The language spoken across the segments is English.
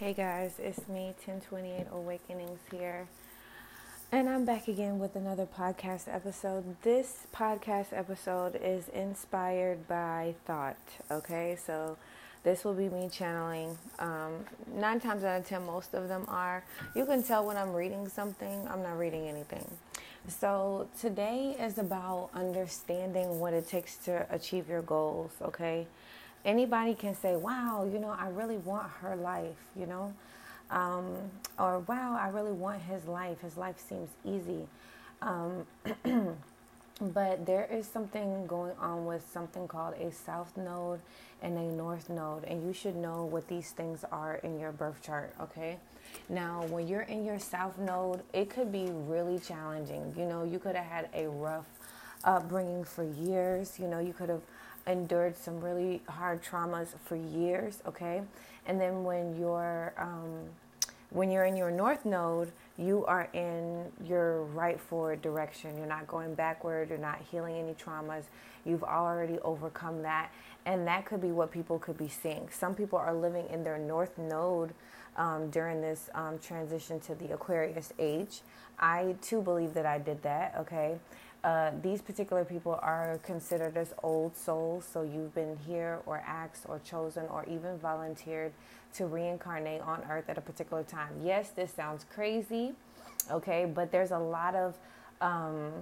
Hey guys, it's me, 1028 Awakenings here. And I'm back again with another podcast episode. This podcast episode is inspired by thought, okay? So this will be me channeling. Um, nine times out of ten, most of them are. You can tell when I'm reading something, I'm not reading anything. So today is about understanding what it takes to achieve your goals, okay? Anybody can say, wow, you know, I really want her life, you know? Um, or wow, I really want his life. His life seems easy. Um, but there is something going on with something called a south node and a north node, and you should know what these things are in your birth chart, okay? Now, when you're in your south node, it could be really challenging. You know, you could have had a rough upbringing for years, you know, you could have endured some really hard traumas for years, okay? And then when you're um, when you're in your north node, you are in your right forward direction. You're not going backward, you're not healing any traumas. You've already overcome that. And that could be what people could be seeing. Some people are living in their north node um, during this um, transition to the Aquarius age. I too believe that I did that, okay? Uh, these particular people are considered as old souls, so you've been here or asked or chosen or even volunteered to reincarnate on earth at a particular time. Yes, this sounds crazy, okay, but there's a lot of um,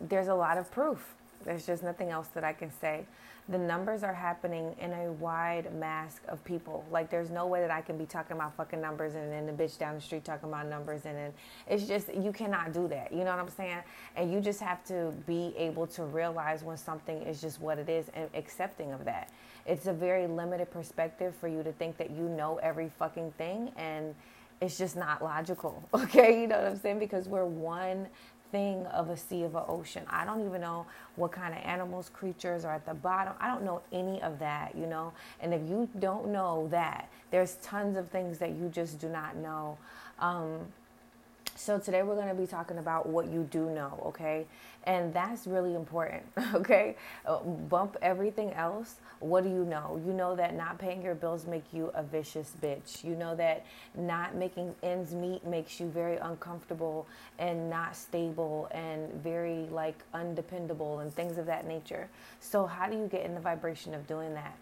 there's a lot of proof. There's just nothing else that I can say the numbers are happening in a wide mask of people. Like there's no way that I can be talking about fucking numbers and then the bitch down the street talking about numbers and then it's just you cannot do that. You know what I'm saying? And you just have to be able to realize when something is just what it is and accepting of that. It's a very limited perspective for you to think that you know every fucking thing and it's just not logical. Okay? You know what I'm saying? Because we're one thing of a sea of an ocean. I don't even know what kind of animals, creatures are at the bottom. I don't know any of that, you know. And if you don't know that, there's tons of things that you just do not know. Um, so today we're going to be talking about what you do know, okay? And that's really important, okay? Uh, bump everything else. What do you know? You know that not paying your bills make you a vicious bitch. You know that not making ends meet makes you very uncomfortable and not stable and very like undependable and things of that nature. So how do you get in the vibration of doing that?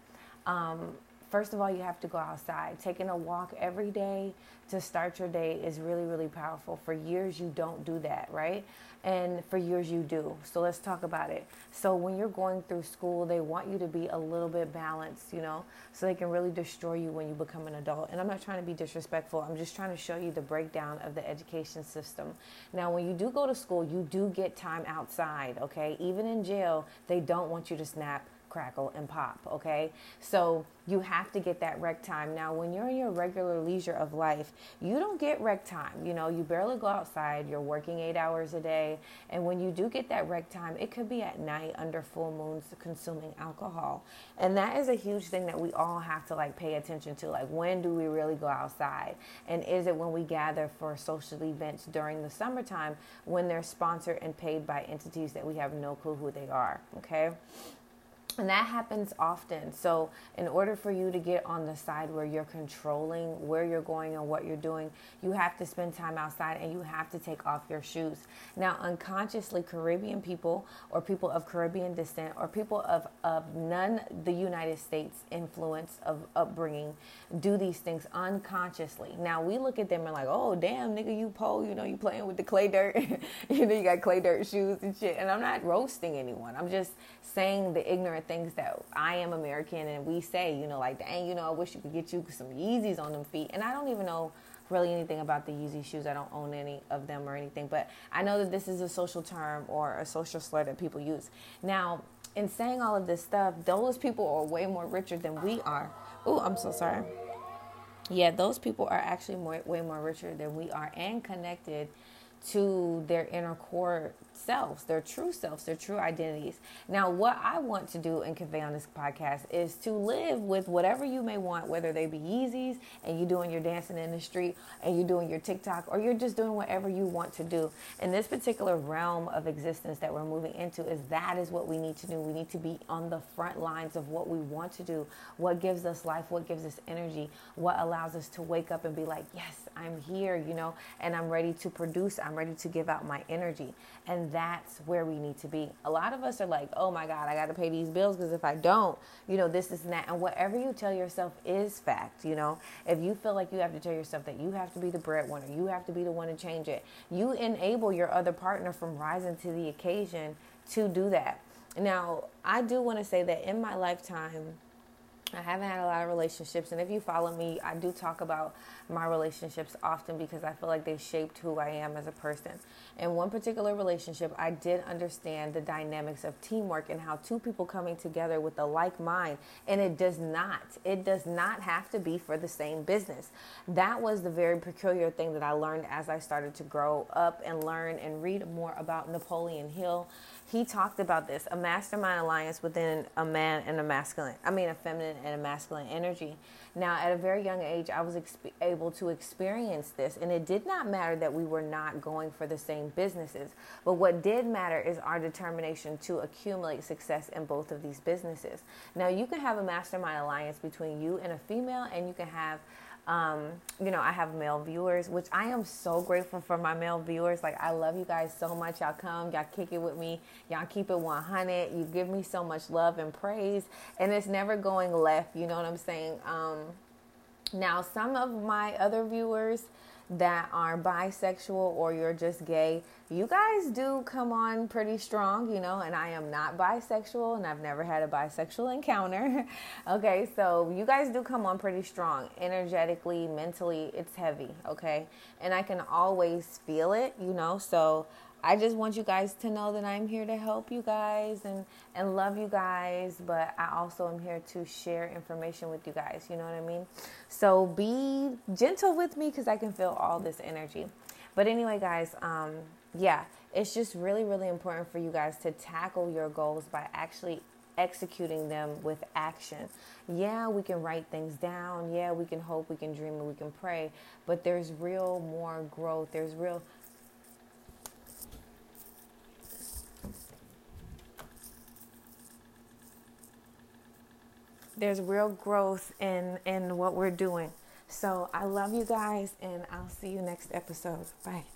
Um, First of all, you have to go outside. Taking a walk every day to start your day is really, really powerful. For years, you don't do that, right? And for years, you do. So let's talk about it. So when you're going through school, they want you to be a little bit balanced, you know, so they can really destroy you when you become an adult. And I'm not trying to be disrespectful. I'm just trying to show you the breakdown of the education system. Now, when you do go to school, you do get time outside, okay? Even in jail, they don't want you to snap crackle, and pop. Okay, so you have to get that rec time. Now, when you're in your regular leisure of life, you don't get rec time. You know, you barely go outside, you're working eight hours a day. And when you do get that rec time, it could be at night under full moons consuming alcohol. And that is a huge thing that we all have to like pay attention to. Like, when do we really go outside? And is it when we gather for social events during the summertime when they're sponsored and paid by entities that we have no clue who they are? Okay. And that happens often. So, in order for you to get on the side where you're controlling where you're going and what you're doing, you have to spend time outside and you have to take off your shoes. Now, unconsciously, Caribbean people or people of Caribbean descent or people of, of none the United States influence of upbringing do these things unconsciously. Now, we look at them and like, oh, damn, nigga, you pole, you know, you playing with the clay dirt. you know, you got clay dirt shoes and shit. And I'm not roasting anyone. I'm just saying the things that I am American and we say, you know, like, dang, you know, I wish you could get you some Yeezys on them feet. And I don't even know really anything about the Yeezy shoes. I don't own any of them or anything, but I know that this is a social term or a social slur that people use. Now, in saying all of this stuff, those people are way more richer than we are. Oh, I'm so sorry. Yeah, those people are actually more, way more richer than we are and connected to their inner core selves, their true selves, their true identities. Now, what I want to do and convey on this podcast is to live with whatever you may want, whether they be Yeezys and you doing your dancing in the street and you doing your TikTok or you're just doing whatever you want to do. In this particular realm of existence that we're moving into is that is what we need to do. We need to be on the front lines of what we want to do, what gives us life, what gives us energy, what allows us to wake up and be like, "Yes, I'm here," you know, and I'm ready to produce, I'm ready to give out my energy. And that's where we need to be. A lot of us are like, oh my God, I got to pay these bills because if I don't, you know, this is that. And whatever you tell yourself is fact, you know. If you feel like you have to tell yourself that you have to be the breadwinner, you have to be the one to change it, you enable your other partner from rising to the occasion to do that. Now, I do want to say that in my lifetime, I haven't had a lot of relationships, and if you follow me, I do talk about my relationships often because I feel like they shaped who I am as a person. In one particular relationship, I did understand the dynamics of teamwork and how two people coming together with a like mind, and it does not, it does not have to be for the same business. That was the very peculiar thing that I learned as I started to grow up and learn and read more about Napoleon Hill he talked about this a mastermind alliance within a man and a masculine i mean a feminine and a masculine energy. Now at a very young age i was exp- able to experience this and it did not matter that we were not going for the same businesses but what did matter is our determination to accumulate success in both of these businesses. Now you can have a mastermind alliance between you and a female and you can have um, you know, I have male viewers, which I am so grateful for my male viewers. Like, I love you guys so much. Y'all come, y'all kick it with me, y'all keep it 100. You give me so much love and praise, and it's never going left. You know what I'm saying? Um, now, some of my other viewers, that are bisexual or you're just gay, you guys do come on pretty strong, you know, and I am not bisexual and I've never had a bisexual encounter. okay, so you guys do come on pretty strong. Energetically, mentally, it's heavy, okay? And I can always feel it, you know, so I just want you guys to know that I'm here to help you guys and, and love you guys, but I also am here to share information with you guys. You know what I mean? So be gentle with me because I can feel all this energy. But anyway, guys, um, yeah, it's just really, really important for you guys to tackle your goals by actually executing them with action. Yeah, we can write things down. Yeah, we can hope, we can dream, and we can pray. But there's real more growth. There's real there's real growth in in what we're doing. So I love you guys and I'll see you next episode. Bye.